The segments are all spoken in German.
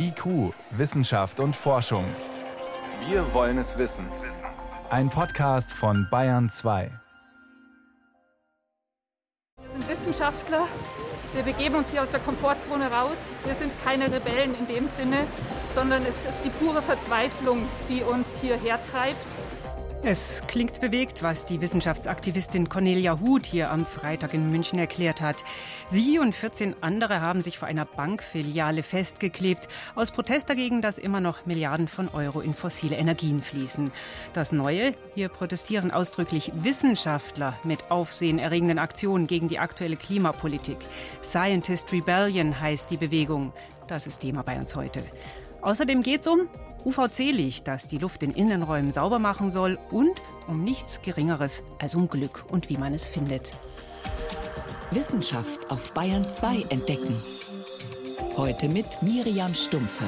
IQ, Wissenschaft und Forschung. Wir wollen es wissen. Ein Podcast von Bayern 2. Wir sind Wissenschaftler. Wir begeben uns hier aus der Komfortzone raus. Wir sind keine Rebellen in dem Sinne, sondern es ist die pure Verzweiflung, die uns hierher treibt. Es klingt bewegt, was die Wissenschaftsaktivistin Cornelia Huth hier am Freitag in München erklärt hat. Sie und 14 andere haben sich vor einer Bankfiliale festgeklebt, aus Protest dagegen, dass immer noch Milliarden von Euro in fossile Energien fließen. Das Neue, hier protestieren ausdrücklich Wissenschaftler mit aufsehenerregenden Aktionen gegen die aktuelle Klimapolitik. Scientist Rebellion heißt die Bewegung. Das ist Thema bei uns heute. Außerdem geht es um UVC-Licht, das die Luft in Innenräumen sauber machen soll und um nichts Geringeres als um Glück und wie man es findet. Wissenschaft auf Bayern 2 entdecken. Heute mit Miriam Stumpfe.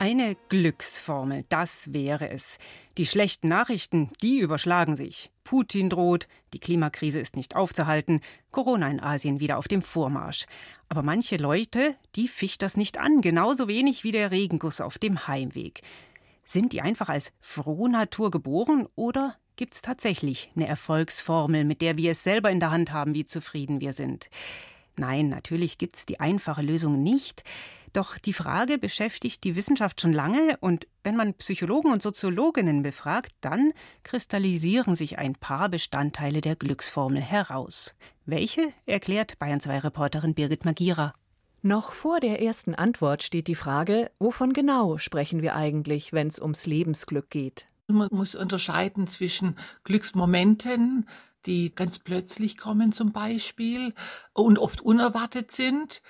Eine Glücksformel, das wäre es. Die schlechten Nachrichten, die überschlagen sich. Putin droht, die Klimakrise ist nicht aufzuhalten, Corona in Asien wieder auf dem Vormarsch. Aber manche Leute, die ficht das nicht an, genauso wenig wie der Regenguss auf dem Heimweg. Sind die einfach als Frohnatur geboren oder gibt es tatsächlich eine Erfolgsformel, mit der wir es selber in der Hand haben, wie zufrieden wir sind? Nein, natürlich gibt es die einfache Lösung nicht. Doch die Frage beschäftigt die Wissenschaft schon lange und wenn man Psychologen und Soziologinnen befragt, dann kristallisieren sich ein paar Bestandteile der Glücksformel heraus. Welche erklärt Bayern 2 Reporterin Birgit Magira. Noch vor der ersten Antwort steht die Frage, wovon genau sprechen wir eigentlich, wenn es ums Lebensglück geht? Man muss unterscheiden zwischen Glücksmomenten, die ganz plötzlich kommen zum Beispiel und oft unerwartet sind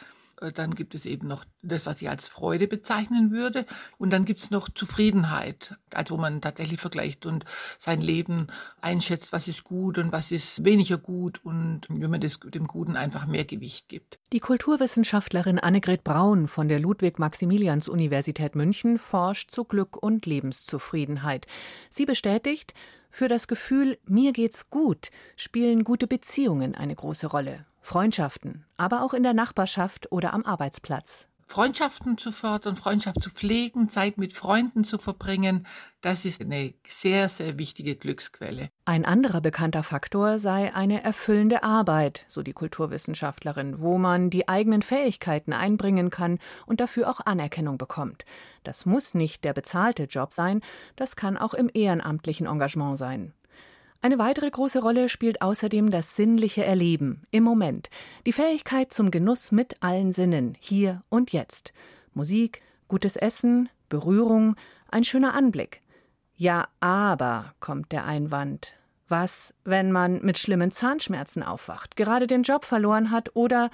dann gibt es eben noch das, was ich als Freude bezeichnen würde. Und dann gibt es noch Zufriedenheit, also wo man tatsächlich vergleicht und sein Leben einschätzt, was ist gut und was ist weniger gut und wenn man das, dem Guten einfach mehr Gewicht gibt. Die Kulturwissenschaftlerin Annegret Braun von der Ludwig-Maximilians-Universität München forscht zu Glück und Lebenszufriedenheit. Sie bestätigt, für das Gefühl, mir geht's gut, spielen gute Beziehungen eine große Rolle. Freundschaften, aber auch in der Nachbarschaft oder am Arbeitsplatz. Freundschaften zu fördern, Freundschaft zu pflegen, Zeit mit Freunden zu verbringen, das ist eine sehr, sehr wichtige Glücksquelle. Ein anderer bekannter Faktor sei eine erfüllende Arbeit, so die Kulturwissenschaftlerin, wo man die eigenen Fähigkeiten einbringen kann und dafür auch Anerkennung bekommt. Das muss nicht der bezahlte Job sein, das kann auch im ehrenamtlichen Engagement sein. Eine weitere große Rolle spielt außerdem das sinnliche Erleben im Moment, die Fähigkeit zum Genuss mit allen Sinnen, hier und jetzt. Musik, gutes Essen, Berührung, ein schöner Anblick. Ja, aber, kommt der Einwand. Was, wenn man mit schlimmen Zahnschmerzen aufwacht, gerade den Job verloren hat oder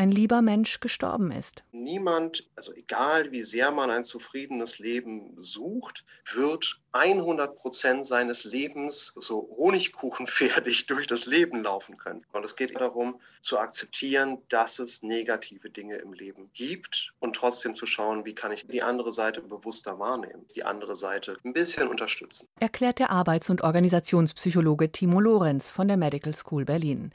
ein lieber Mensch gestorben ist. Niemand, also egal wie sehr man ein zufriedenes Leben sucht, wird 100 Prozent seines Lebens so honigkuchenfertig durch das Leben laufen können. Und es geht darum, zu akzeptieren, dass es negative Dinge im Leben gibt und trotzdem zu schauen, wie kann ich die andere Seite bewusster wahrnehmen, die andere Seite ein bisschen unterstützen. Erklärt der Arbeits- und Organisationspsychologe Timo Lorenz von der Medical School Berlin.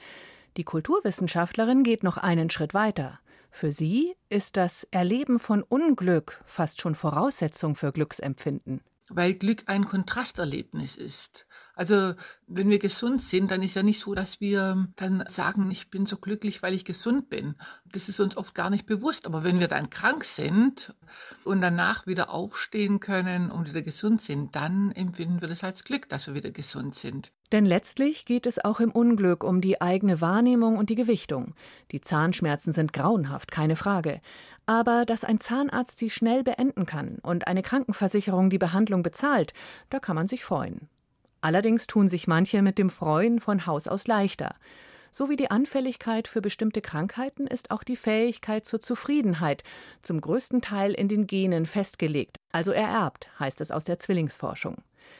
Die Kulturwissenschaftlerin geht noch einen Schritt weiter. Für sie ist das Erleben von Unglück fast schon Voraussetzung für Glücksempfinden. Weil Glück ein Kontrasterlebnis ist. Also wenn wir gesund sind, dann ist ja nicht so, dass wir dann sagen, ich bin so glücklich, weil ich gesund bin. Das ist uns oft gar nicht bewusst. Aber wenn wir dann krank sind und danach wieder aufstehen können und wieder gesund sind, dann empfinden wir das als Glück, dass wir wieder gesund sind. Denn letztlich geht es auch im Unglück um die eigene Wahrnehmung und die Gewichtung. Die Zahnschmerzen sind grauenhaft, keine Frage. Aber dass ein Zahnarzt sie schnell beenden kann und eine Krankenversicherung die Behandlung bezahlt, da kann man sich freuen. Allerdings tun sich manche mit dem Freuen von Haus aus leichter. So wie die Anfälligkeit für bestimmte Krankheiten ist auch die Fähigkeit zur Zufriedenheit zum größten Teil in den Genen festgelegt, also ererbt, heißt es aus der Zwillingsforschung.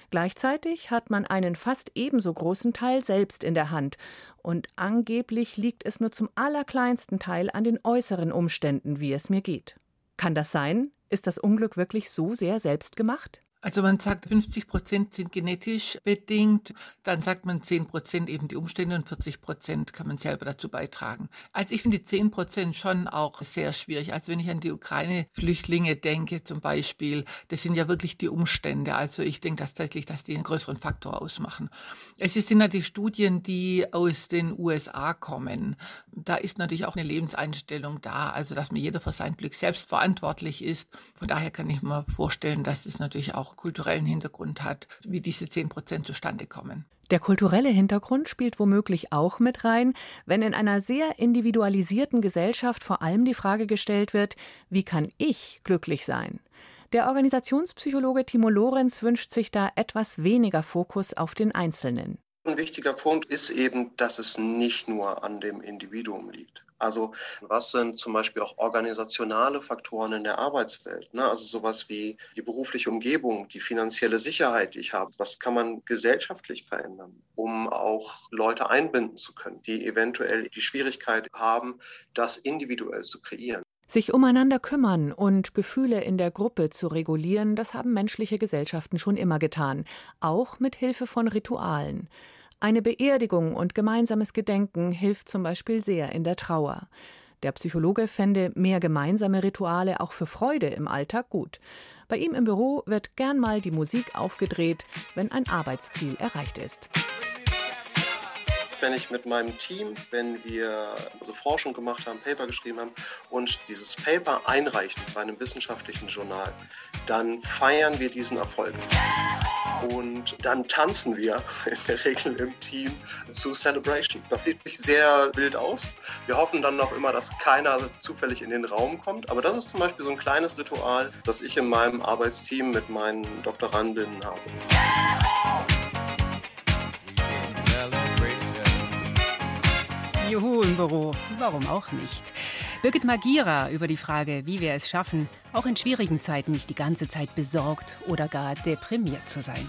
Gleichzeitig hat man einen fast ebenso großen Teil selbst in der Hand, und angeblich liegt es nur zum allerkleinsten Teil an den äußeren Umständen, wie es mir geht. Kann das sein? Ist das Unglück wirklich so sehr selbst gemacht? Also man sagt, 50 Prozent sind genetisch bedingt, dann sagt man 10 Prozent eben die Umstände und 40 Prozent kann man selber dazu beitragen. Also ich finde die 10 Prozent schon auch sehr schwierig. Also wenn ich an die Ukraine-Flüchtlinge denke zum Beispiel, das sind ja wirklich die Umstände. Also ich denke tatsächlich, dass die einen größeren Faktor ausmachen. Es sind natürlich Studien, die aus den USA kommen. Da ist natürlich auch eine Lebenseinstellung da, also dass mir jeder für sein Glück selbst verantwortlich ist. Von daher kann ich mir vorstellen, dass es natürlich auch kulturellen Hintergrund hat, wie diese 10 Prozent zustande kommen. Der kulturelle Hintergrund spielt womöglich auch mit rein, wenn in einer sehr individualisierten Gesellschaft vor allem die Frage gestellt wird, wie kann ich glücklich sein? Der Organisationspsychologe Timo Lorenz wünscht sich da etwas weniger Fokus auf den Einzelnen. Ein wichtiger Punkt ist eben, dass es nicht nur an dem Individuum liegt. Also was sind zum Beispiel auch organisationale Faktoren in der Arbeitswelt? Ne? Also sowas wie die berufliche Umgebung, die finanzielle Sicherheit, die ich habe. Was kann man gesellschaftlich verändern, um auch Leute einbinden zu können, die eventuell die Schwierigkeit haben, das individuell zu kreieren? Sich umeinander kümmern und Gefühle in der Gruppe zu regulieren, das haben menschliche Gesellschaften schon immer getan, auch mit Hilfe von Ritualen. Eine Beerdigung und gemeinsames Gedenken hilft zum Beispiel sehr in der Trauer. Der Psychologe fände mehr gemeinsame Rituale auch für Freude im Alltag gut. Bei ihm im Büro wird gern mal die Musik aufgedreht, wenn ein Arbeitsziel erreicht ist wenn ich mit meinem Team, wenn wir also Forschung gemacht haben, Paper geschrieben haben und dieses Paper einreichen bei einem wissenschaftlichen Journal, dann feiern wir diesen Erfolg. Und dann tanzen wir in der Regel im Team zu Celebration. Das sieht nicht sehr wild aus. Wir hoffen dann noch immer, dass keiner zufällig in den Raum kommt. Aber das ist zum Beispiel so ein kleines Ritual, das ich in meinem Arbeitsteam mit meinen Doktorandinnen habe. Juhu im Büro. Warum auch nicht? Birgit Magira über die Frage, wie wir es schaffen, auch in schwierigen Zeiten nicht die ganze Zeit besorgt oder gar deprimiert zu sein.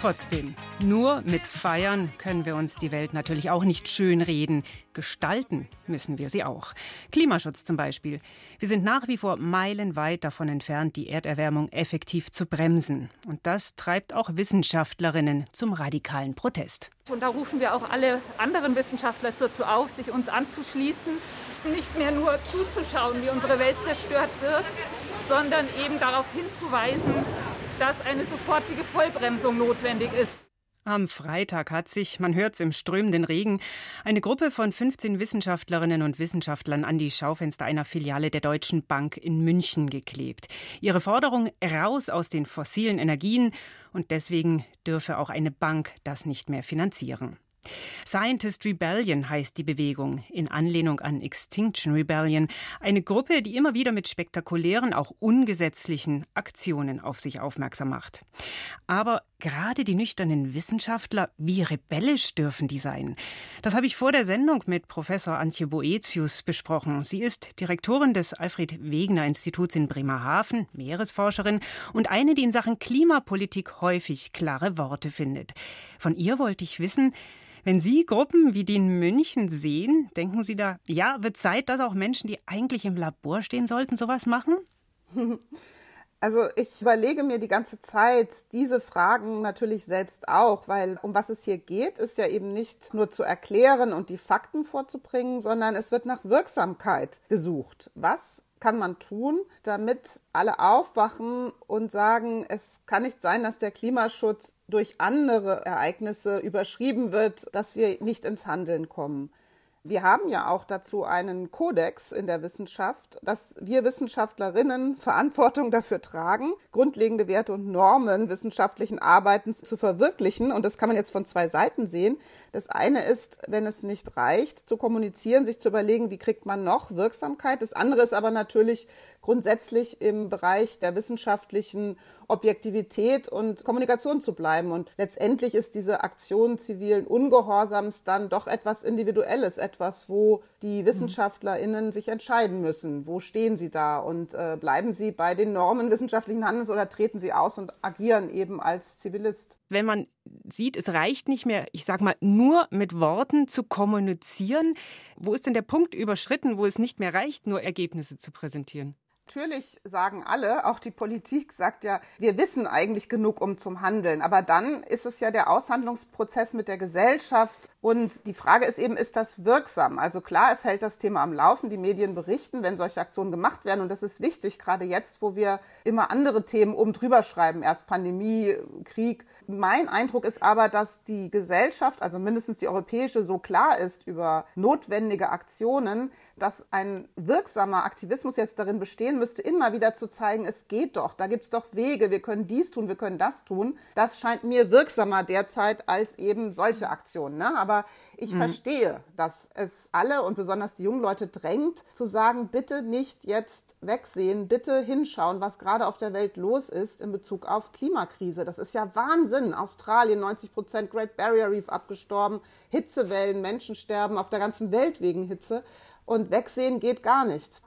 Trotzdem, nur mit Feiern können wir uns die Welt natürlich auch nicht schönreden. Gestalten müssen wir sie auch. Klimaschutz zum Beispiel. Wir sind nach wie vor meilenweit davon entfernt, die Erderwärmung effektiv zu bremsen. Und das treibt auch Wissenschaftlerinnen zum radikalen Protest. Und da rufen wir auch alle anderen Wissenschaftler dazu auf, sich uns anzuschließen, nicht mehr nur zuzuschauen, wie unsere Welt zerstört wird, sondern eben darauf hinzuweisen, dass eine sofortige Vollbremsung notwendig ist. Am Freitag hat sich, man hört es im strömenden Regen, eine Gruppe von 15 Wissenschaftlerinnen und Wissenschaftlern an die Schaufenster einer Filiale der Deutschen Bank in München geklebt. Ihre Forderung raus aus den fossilen Energien und deswegen dürfe auch eine Bank das nicht mehr finanzieren. Scientist Rebellion heißt die Bewegung, in Anlehnung an Extinction Rebellion, eine Gruppe, die immer wieder mit spektakulären, auch ungesetzlichen Aktionen auf sich aufmerksam macht. Aber gerade die nüchternen Wissenschaftler, wie rebellisch dürfen die sein? Das habe ich vor der Sendung mit Professor Antje Boetius besprochen. Sie ist Direktorin des Alfred Wegener Instituts in Bremerhaven, Meeresforscherin und eine, die in Sachen Klimapolitik häufig klare Worte findet. Von ihr wollte ich wissen, wenn Sie Gruppen wie die in München sehen, denken Sie da, ja, wird Zeit, dass auch Menschen, die eigentlich im Labor stehen sollten, sowas machen? Also ich überlege mir die ganze Zeit diese Fragen natürlich selbst auch, weil um was es hier geht, ist ja eben nicht nur zu erklären und die Fakten vorzubringen, sondern es wird nach Wirksamkeit gesucht. Was kann man tun, damit alle aufwachen und sagen, es kann nicht sein, dass der Klimaschutz durch andere Ereignisse überschrieben wird, dass wir nicht ins Handeln kommen. Wir haben ja auch dazu einen Kodex in der Wissenschaft, dass wir Wissenschaftlerinnen Verantwortung dafür tragen, grundlegende Werte und Normen wissenschaftlichen Arbeitens zu verwirklichen. Und das kann man jetzt von zwei Seiten sehen. Das eine ist, wenn es nicht reicht, zu kommunizieren, sich zu überlegen, wie kriegt man noch Wirksamkeit. Das andere ist aber natürlich grundsätzlich im Bereich der wissenschaftlichen Objektivität und Kommunikation zu bleiben. Und letztendlich ist diese Aktion zivilen Ungehorsams dann doch etwas Individuelles, etwas, wo die WissenschaftlerInnen sich entscheiden müssen. Wo stehen sie da? Und äh, bleiben sie bei den Normen wissenschaftlichen Handelns oder treten sie aus und agieren eben als Zivilist? Wenn man sieht, es reicht nicht mehr, ich sage mal, nur mit Worten zu kommunizieren. Wo ist denn der Punkt überschritten, wo es nicht mehr reicht, nur Ergebnisse zu präsentieren? Natürlich sagen alle, auch die Politik sagt ja, wir wissen eigentlich genug, um zum Handeln. Aber dann ist es ja der Aushandlungsprozess mit der Gesellschaft. Und die Frage ist eben, ist das wirksam? Also klar, es hält das Thema am Laufen. Die Medien berichten, wenn solche Aktionen gemacht werden. Und das ist wichtig, gerade jetzt, wo wir immer andere Themen oben drüber schreiben. Erst Pandemie, Krieg. Mein Eindruck ist aber, dass die Gesellschaft, also mindestens die europäische, so klar ist über notwendige Aktionen, dass ein wirksamer Aktivismus jetzt darin bestehen müsste, immer wieder zu zeigen, es geht doch, da gibt es doch Wege, wir können dies tun, wir können das tun. Das scheint mir wirksamer derzeit als eben solche Aktionen. Ne? Aber ich mhm. verstehe, dass es alle und besonders die jungen Leute drängt, zu sagen, bitte nicht jetzt wegsehen, bitte hinschauen, was gerade auf der Welt los ist in Bezug auf Klimakrise. Das ist ja Wahnsinn. Australien, 90 Prozent Great Barrier Reef abgestorben, Hitzewellen, Menschen sterben auf der ganzen Welt wegen Hitze und wegsehen geht gar nicht.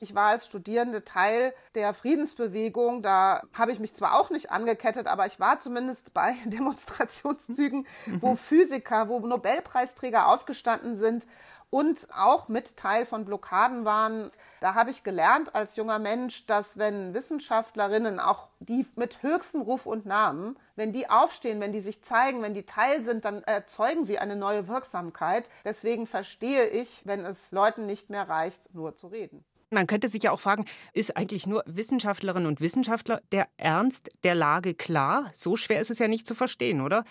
Ich war als Studierende Teil der Friedensbewegung. Da habe ich mich zwar auch nicht angekettet, aber ich war zumindest bei Demonstrationszügen, wo mhm. Physiker, wo Nobelpreisträger aufgestanden sind und auch mit Teil von Blockaden waren. Da habe ich gelernt als junger Mensch, dass wenn Wissenschaftlerinnen, auch die mit höchstem Ruf und Namen, wenn die aufstehen, wenn die sich zeigen, wenn die Teil sind, dann erzeugen sie eine neue Wirksamkeit. Deswegen verstehe ich, wenn es Leuten nicht mehr reicht, nur zu reden. Man könnte sich ja auch fragen, ist eigentlich nur Wissenschaftlerinnen und Wissenschaftler der Ernst der Lage klar? So schwer ist es ja nicht zu verstehen, oder?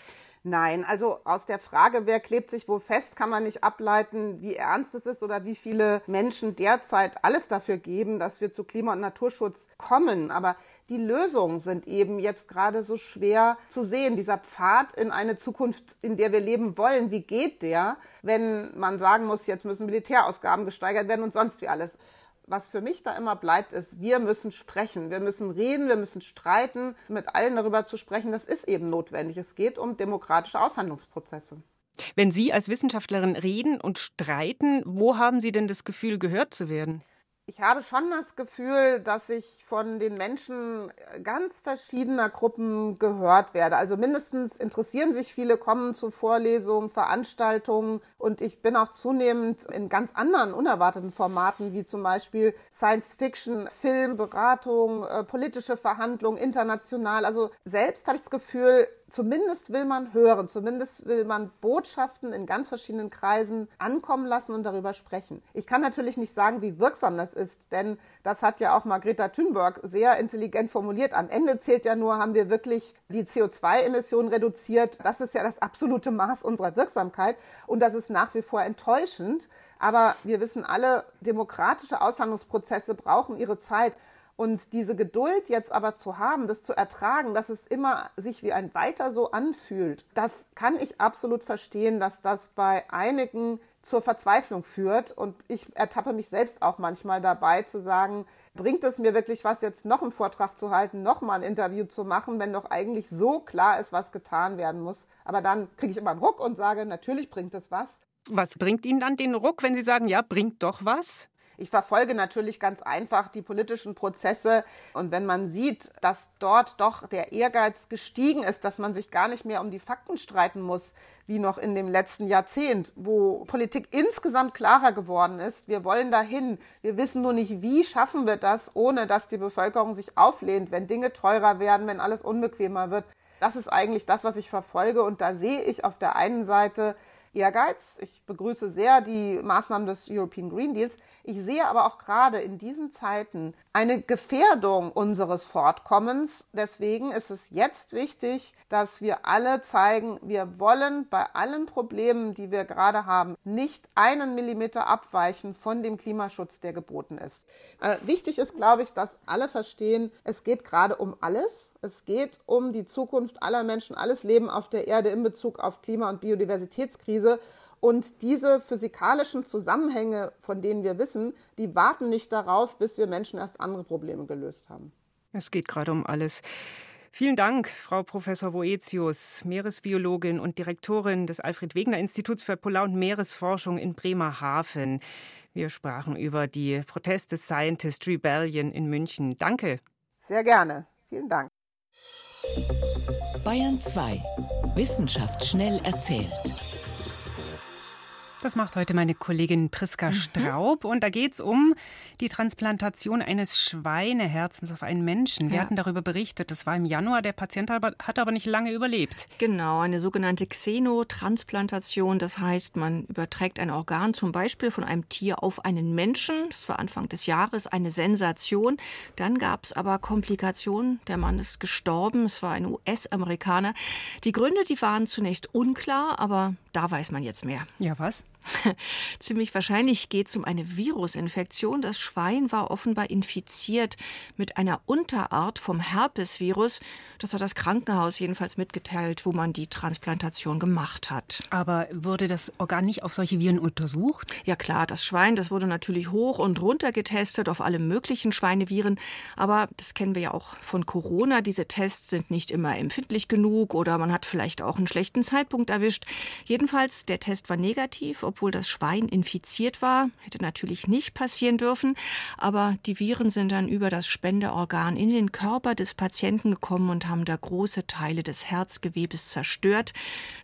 Nein, also aus der Frage, wer klebt sich wo fest, kann man nicht ableiten, wie ernst es ist oder wie viele Menschen derzeit alles dafür geben, dass wir zu Klima- und Naturschutz kommen. Aber die Lösungen sind eben jetzt gerade so schwer zu sehen. Dieser Pfad in eine Zukunft, in der wir leben wollen, wie geht der, wenn man sagen muss, jetzt müssen Militärausgaben gesteigert werden und sonst wie alles was für mich da immer bleibt, ist, wir müssen sprechen, wir müssen reden, wir müssen streiten, mit allen darüber zu sprechen, das ist eben notwendig. Es geht um demokratische Aushandlungsprozesse. Wenn Sie als Wissenschaftlerin reden und streiten, wo haben Sie denn das Gefühl, gehört zu werden? Ich habe schon das Gefühl, dass ich von den Menschen ganz verschiedener Gruppen gehört werde. Also mindestens interessieren sich viele, kommen zu Vorlesungen, Veranstaltungen und ich bin auch zunehmend in ganz anderen unerwarteten Formaten, wie zum Beispiel Science Fiction, Film, Beratung, äh, politische Verhandlungen, international. Also selbst habe ich das Gefühl, zumindest will man hören, zumindest will man Botschaften in ganz verschiedenen Kreisen ankommen lassen und darüber sprechen. Ich kann natürlich nicht sagen, wie wirksam das ist, denn das hat ja auch Margreta Thunberg sehr intelligent formuliert. Am Ende zählt ja nur, haben wir wirklich die CO2-Emissionen reduziert. Das ist ja das absolute Maß unserer Wirksamkeit und das ist nach wie vor enttäuschend. Aber wir wissen alle, demokratische Aushandlungsprozesse brauchen ihre Zeit. Und diese Geduld jetzt aber zu haben, das zu ertragen, dass es immer sich wie ein Weiter so anfühlt, das kann ich absolut verstehen, dass das bei einigen zur Verzweiflung führt. Und ich ertappe mich selbst auch manchmal dabei zu sagen, bringt es mir wirklich was, jetzt noch einen Vortrag zu halten, noch mal ein Interview zu machen, wenn doch eigentlich so klar ist, was getan werden muss. Aber dann kriege ich immer einen Ruck und sage, natürlich bringt es was. Was bringt Ihnen dann den Ruck, wenn Sie sagen, ja, bringt doch was? Ich verfolge natürlich ganz einfach die politischen Prozesse und wenn man sieht, dass dort doch der Ehrgeiz gestiegen ist, dass man sich gar nicht mehr um die Fakten streiten muss, wie noch in dem letzten Jahrzehnt, wo Politik insgesamt klarer geworden ist. Wir wollen dahin. Wir wissen nur nicht, wie schaffen wir das, ohne dass die Bevölkerung sich auflehnt, wenn Dinge teurer werden, wenn alles unbequemer wird. Das ist eigentlich das, was ich verfolge. Und da sehe ich auf der einen Seite Ehrgeiz. Ich begrüße sehr die Maßnahmen des European Green Deals. Ich sehe aber auch gerade in diesen Zeiten eine Gefährdung unseres Fortkommens. Deswegen ist es jetzt wichtig, dass wir alle zeigen, wir wollen bei allen Problemen, die wir gerade haben, nicht einen Millimeter abweichen von dem Klimaschutz, der geboten ist. Äh, wichtig ist, glaube ich, dass alle verstehen, es geht gerade um alles. Es geht um die Zukunft aller Menschen, alles Leben auf der Erde in Bezug auf Klima- und Biodiversitätskrise. Und diese physikalischen Zusammenhänge, von denen wir wissen, die warten nicht darauf, bis wir Menschen erst andere Probleme gelöst haben. Es geht gerade um alles. Vielen Dank, Frau Professor Boetius, Meeresbiologin und Direktorin des Alfred Wegener Instituts für Polar- und Meeresforschung in Bremerhaven. Wir sprachen über die Proteste Scientist Rebellion in München. Danke. Sehr gerne. Vielen Dank. Bayern 2. Wissenschaft schnell erzählt. Das macht heute meine Kollegin Priska mhm. Straub. Und da geht es um die Transplantation eines Schweineherzens auf einen Menschen. Wir ja. hatten darüber berichtet. Das war im Januar. Der Patient hat aber nicht lange überlebt. Genau, eine sogenannte Xenotransplantation. Das heißt, man überträgt ein Organ zum Beispiel von einem Tier auf einen Menschen. Das war Anfang des Jahres eine Sensation. Dann gab es aber Komplikationen. Der Mann ist gestorben. Es war ein US-Amerikaner. Die Gründe, die waren zunächst unklar, aber da weiß man jetzt mehr. Ja, was? Ziemlich wahrscheinlich geht es um eine Virusinfektion. Das Schwein war offenbar infiziert mit einer Unterart vom Herpesvirus. Das hat das Krankenhaus jedenfalls mitgeteilt, wo man die Transplantation gemacht hat. Aber wurde das Organ nicht auf solche Viren untersucht? Ja klar, das Schwein, das wurde natürlich hoch und runter getestet auf alle möglichen Schweineviren. Aber das kennen wir ja auch von Corona. Diese Tests sind nicht immer empfindlich genug oder man hat vielleicht auch einen schlechten Zeitpunkt erwischt. Jedenfalls, der Test war negativ, obwohl das Schwein infiziert war. Hätte natürlich nicht passieren dürfen, aber die Viren sind dann über das Spendeorgan in den Körper des Patienten gekommen und haben da große Teile des Herzgewebes zerstört.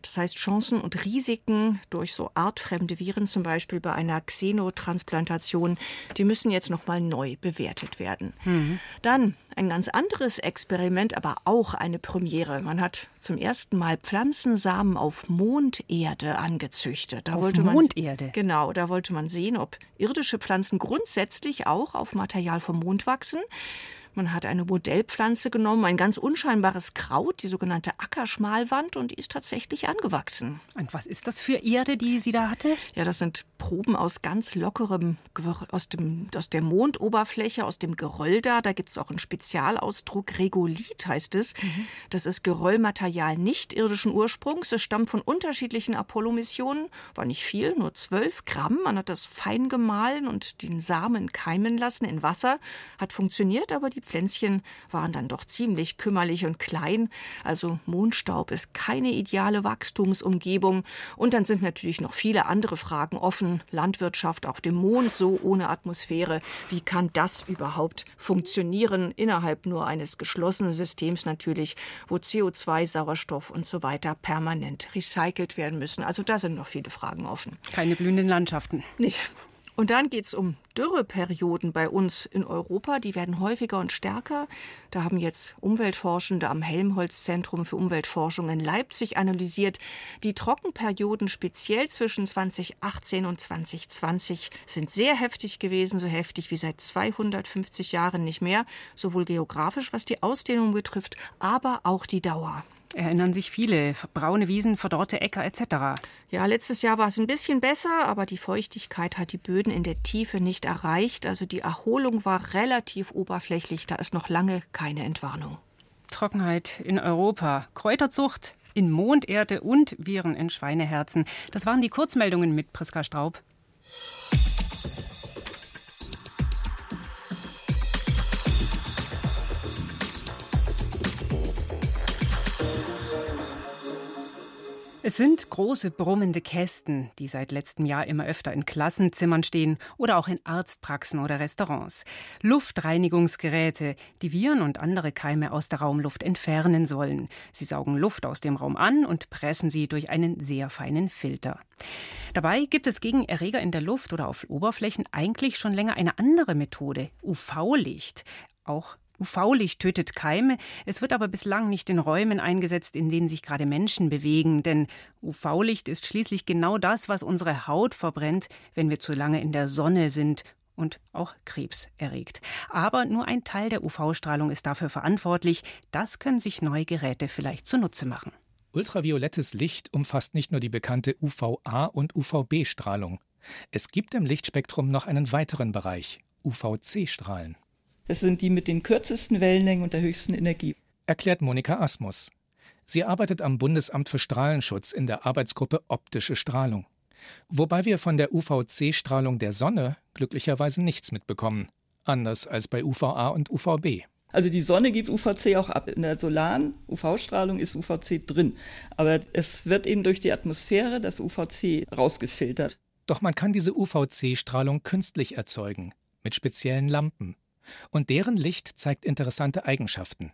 Das heißt, Chancen und Risiken durch so artfremde Viren, zum Beispiel bei einer Xenotransplantation, die müssen jetzt nochmal neu bewertet werden. Mhm. Dann ein ganz anderes Experiment, aber auch eine Premiere. Man hat zum ersten Mal Pflanzensamen auf Monderde angezüchtet. Da auf wollte man, Monderde? Genau, da wollte man sehen, ob irdische Pflanzen grundsätzlich auch auf Material vom Mond wachsen. Man hat eine Modellpflanze genommen, ein ganz unscheinbares Kraut, die sogenannte Ackerschmalwand, und die ist tatsächlich angewachsen. Und was ist das für Erde, die sie da hatte? Ja, das sind Proben aus ganz lockerem, aus, dem, aus der Mondoberfläche, aus dem Geröll da. Da gibt es auch einen Spezialausdruck, Regolith heißt es. Mhm. Das ist Geröllmaterial nicht irdischen Ursprungs. Es stammt von unterschiedlichen Apollo-Missionen. War nicht viel, nur zwölf Gramm. Man hat das fein gemahlen und den Samen keimen lassen in Wasser. Hat funktioniert, aber die Pflänzchen waren dann doch ziemlich kümmerlich und klein. Also Mondstaub ist keine ideale Wachstumsumgebung. Und dann sind natürlich noch viele andere Fragen offen. Landwirtschaft auf dem Mond, so ohne Atmosphäre. Wie kann das überhaupt funktionieren innerhalb nur eines geschlossenen Systems natürlich, wo CO2, Sauerstoff und so weiter permanent recycelt werden müssen? Also da sind noch viele Fragen offen. Keine blühenden Landschaften. Nee. Und dann geht es um Dürreperioden bei uns in Europa. Die werden häufiger und stärker. Da haben jetzt Umweltforschende am Helmholtz-Zentrum für Umweltforschung in Leipzig analysiert. Die Trockenperioden speziell zwischen 2018 und 2020 sind sehr heftig gewesen, so heftig wie seit 250 Jahren nicht mehr, sowohl geografisch, was die Ausdehnung betrifft, aber auch die Dauer erinnern sich viele. Braune Wiesen, verdorrte Äcker etc. Ja, letztes Jahr war es ein bisschen besser, aber die Feuchtigkeit hat die Böden in der Tiefe nicht erreicht. Also die Erholung war relativ oberflächlich. Da ist noch lange keine Entwarnung. Trockenheit in Europa, Kräuterzucht in Monderde und Viren in Schweineherzen. Das waren die Kurzmeldungen mit Priska Straub. Es sind große brummende Kästen, die seit letztem Jahr immer öfter in Klassenzimmern stehen oder auch in Arztpraxen oder Restaurants. Luftreinigungsgeräte, die Viren und andere Keime aus der Raumluft entfernen sollen. Sie saugen Luft aus dem Raum an und pressen sie durch einen sehr feinen Filter. Dabei gibt es gegen Erreger in der Luft oder auf Oberflächen eigentlich schon länger eine andere Methode, UV-Licht. Auch UV-Licht tötet Keime, es wird aber bislang nicht in Räumen eingesetzt, in denen sich gerade Menschen bewegen, denn UV-Licht ist schließlich genau das, was unsere Haut verbrennt, wenn wir zu lange in der Sonne sind und auch Krebs erregt. Aber nur ein Teil der UV-Strahlung ist dafür verantwortlich. Das können sich neue Geräte vielleicht zunutze machen. Ultraviolettes Licht umfasst nicht nur die bekannte UVA und UVB-Strahlung. Es gibt im Lichtspektrum noch einen weiteren Bereich, UVC-Strahlen. Das sind die mit den kürzesten Wellenlängen und der höchsten Energie. Erklärt Monika Asmus. Sie arbeitet am Bundesamt für Strahlenschutz in der Arbeitsgruppe Optische Strahlung. Wobei wir von der UVC-Strahlung der Sonne glücklicherweise nichts mitbekommen. Anders als bei UVA und UVB. Also die Sonne gibt UVC auch ab. In der solaren UV-Strahlung ist UVC drin. Aber es wird eben durch die Atmosphäre das UVC rausgefiltert. Doch man kann diese UVC-Strahlung künstlich erzeugen. Mit speziellen Lampen. Und deren Licht zeigt interessante Eigenschaften.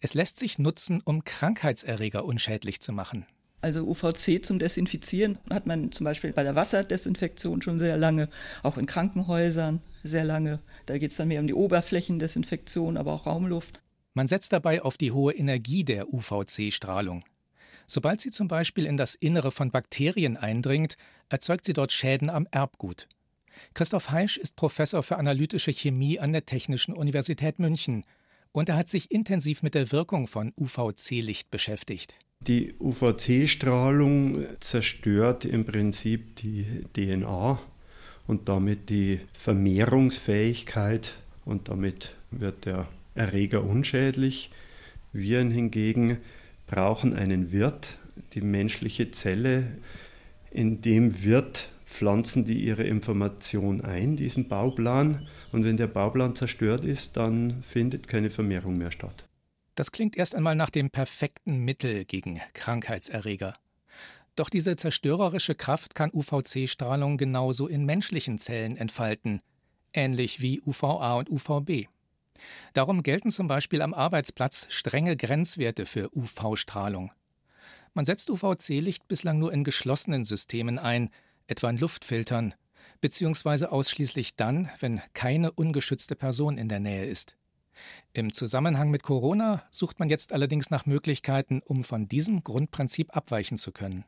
Es lässt sich nutzen, um Krankheitserreger unschädlich zu machen. Also UVC zum Desinfizieren hat man zum Beispiel bei der Wasserdesinfektion schon sehr lange, auch in Krankenhäusern sehr lange. Da geht es dann mehr um die Oberflächendesinfektion, aber auch Raumluft. Man setzt dabei auf die hohe Energie der UVC-Strahlung. Sobald sie zum Beispiel in das Innere von Bakterien eindringt, erzeugt sie dort Schäden am Erbgut. Christoph Heisch ist Professor für analytische Chemie an der Technischen Universität München und er hat sich intensiv mit der Wirkung von UVC-Licht beschäftigt. Die UVC-Strahlung zerstört im Prinzip die DNA und damit die Vermehrungsfähigkeit und damit wird der Erreger unschädlich. Viren hingegen brauchen einen Wirt, die menschliche Zelle. In dem Wirt pflanzen die ihre Information ein, diesen Bauplan. Und wenn der Bauplan zerstört ist, dann findet keine Vermehrung mehr statt. Das klingt erst einmal nach dem perfekten Mittel gegen Krankheitserreger. Doch diese zerstörerische Kraft kann UVC-Strahlung genauso in menschlichen Zellen entfalten, ähnlich wie UVA und UVB. Darum gelten zum Beispiel am Arbeitsplatz strenge Grenzwerte für UV-Strahlung. Man setzt UVC-Licht bislang nur in geschlossenen Systemen ein, etwa in Luftfiltern, beziehungsweise ausschließlich dann, wenn keine ungeschützte Person in der Nähe ist. Im Zusammenhang mit Corona sucht man jetzt allerdings nach Möglichkeiten, um von diesem Grundprinzip abweichen zu können.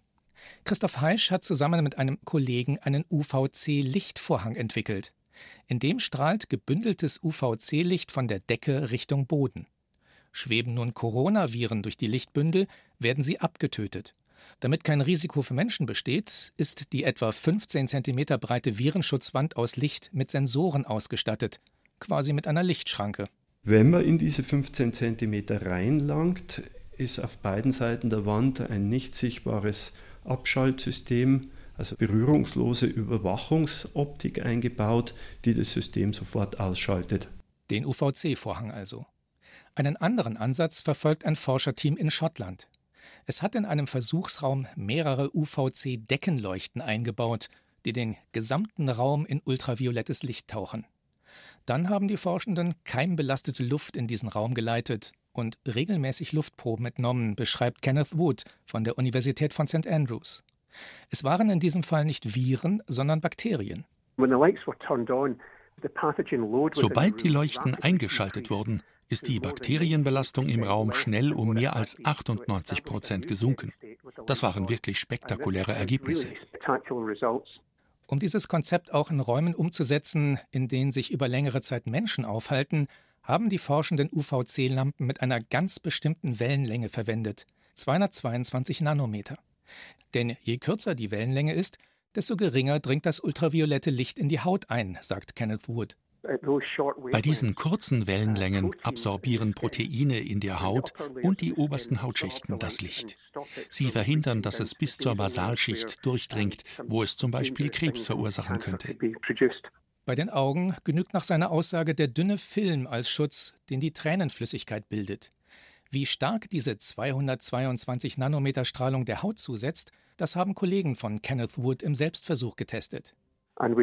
Christoph Heisch hat zusammen mit einem Kollegen einen UVC-Lichtvorhang entwickelt. In dem strahlt gebündeltes UVC-Licht von der Decke Richtung Boden. Schweben nun Coronaviren durch die Lichtbündel, werden sie abgetötet. Damit kein Risiko für Menschen besteht, ist die etwa 15 cm breite Virenschutzwand aus Licht mit Sensoren ausgestattet, quasi mit einer Lichtschranke. Wenn man in diese 15 cm reinlangt, ist auf beiden Seiten der Wand ein nicht sichtbares Abschaltsystem also berührungslose Überwachungsoptik eingebaut, die das System sofort ausschaltet. Den UVC-Vorhang also. Einen anderen Ansatz verfolgt ein Forscherteam in Schottland. Es hat in einem Versuchsraum mehrere UVC-Deckenleuchten eingebaut, die den gesamten Raum in ultraviolettes Licht tauchen. Dann haben die Forschenden keimbelastete Luft in diesen Raum geleitet und regelmäßig Luftproben entnommen, beschreibt Kenneth Wood von der Universität von St. Andrews. Es waren in diesem Fall nicht Viren, sondern Bakterien. Sobald die Leuchten eingeschaltet wurden, ist die Bakterienbelastung im Raum schnell um mehr als 98 Prozent gesunken. Das waren wirklich spektakuläre Ergebnisse. Um dieses Konzept auch in Räumen umzusetzen, in denen sich über längere Zeit Menschen aufhalten, haben die Forschenden UVC-Lampen mit einer ganz bestimmten Wellenlänge verwendet, 222 Nanometer. Denn je kürzer die Wellenlänge ist, desto geringer dringt das ultraviolette Licht in die Haut ein, sagt Kenneth Wood. Bei diesen kurzen Wellenlängen absorbieren Proteine in der Haut und die obersten Hautschichten das Licht. Sie verhindern, dass es bis zur Basalschicht durchdringt, wo es zum Beispiel Krebs verursachen könnte. Bei den Augen genügt nach seiner Aussage der dünne Film als Schutz, den die Tränenflüssigkeit bildet. Wie stark diese 222 Nanometer Strahlung der Haut zusetzt, das haben Kollegen von Kenneth Wood im Selbstversuch getestet. Und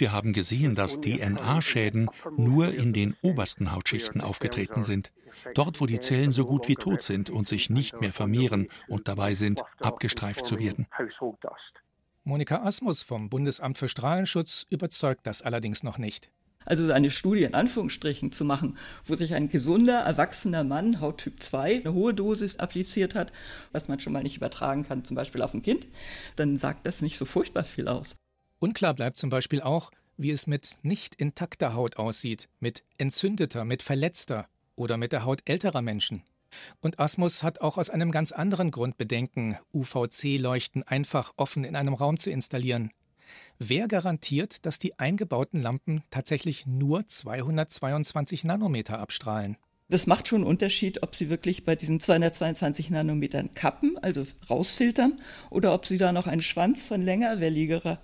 wir haben gesehen, dass DNA-Schäden nur in den obersten Hautschichten aufgetreten sind. Dort, wo die Zellen so gut wie tot sind und sich nicht mehr vermehren und dabei sind, abgestreift zu werden. Monika Asmus vom Bundesamt für Strahlenschutz überzeugt das allerdings noch nicht also eine Studie in Anführungsstrichen zu machen, wo sich ein gesunder, erwachsener Mann, Hauttyp 2, eine hohe Dosis appliziert hat, was man schon mal nicht übertragen kann, zum Beispiel auf ein Kind, dann sagt das nicht so furchtbar viel aus. Unklar bleibt zum Beispiel auch, wie es mit nicht intakter Haut aussieht, mit entzündeter, mit verletzter oder mit der Haut älterer Menschen. Und Asmus hat auch aus einem ganz anderen Grund Bedenken, UVC-Leuchten einfach offen in einem Raum zu installieren. Wer garantiert, dass die eingebauten Lampen tatsächlich nur 222 Nanometer abstrahlen? Das macht schon einen Unterschied, ob Sie wirklich bei diesen 222 Nanometern kappen, also rausfiltern, oder ob Sie da noch einen Schwanz von längerwelligerer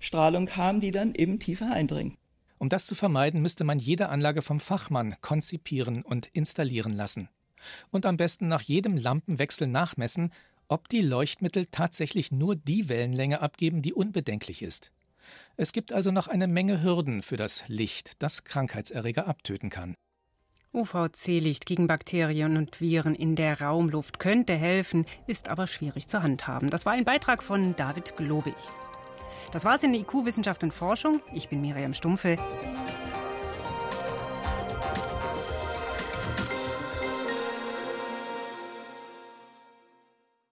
Strahlung haben, die dann eben tiefer eindringt. Um das zu vermeiden, müsste man jede Anlage vom Fachmann konzipieren und installieren lassen. Und am besten nach jedem Lampenwechsel nachmessen, ob die Leuchtmittel tatsächlich nur die Wellenlänge abgeben, die unbedenklich ist. Es gibt also noch eine Menge Hürden für das Licht, das Krankheitserreger abtöten kann. UVC-Licht gegen Bakterien und Viren in der Raumluft könnte helfen, ist aber schwierig zu handhaben. Das war ein Beitrag von David Globig. Das war's in der IQ Wissenschaft und Forschung. Ich bin Miriam Stumpfe.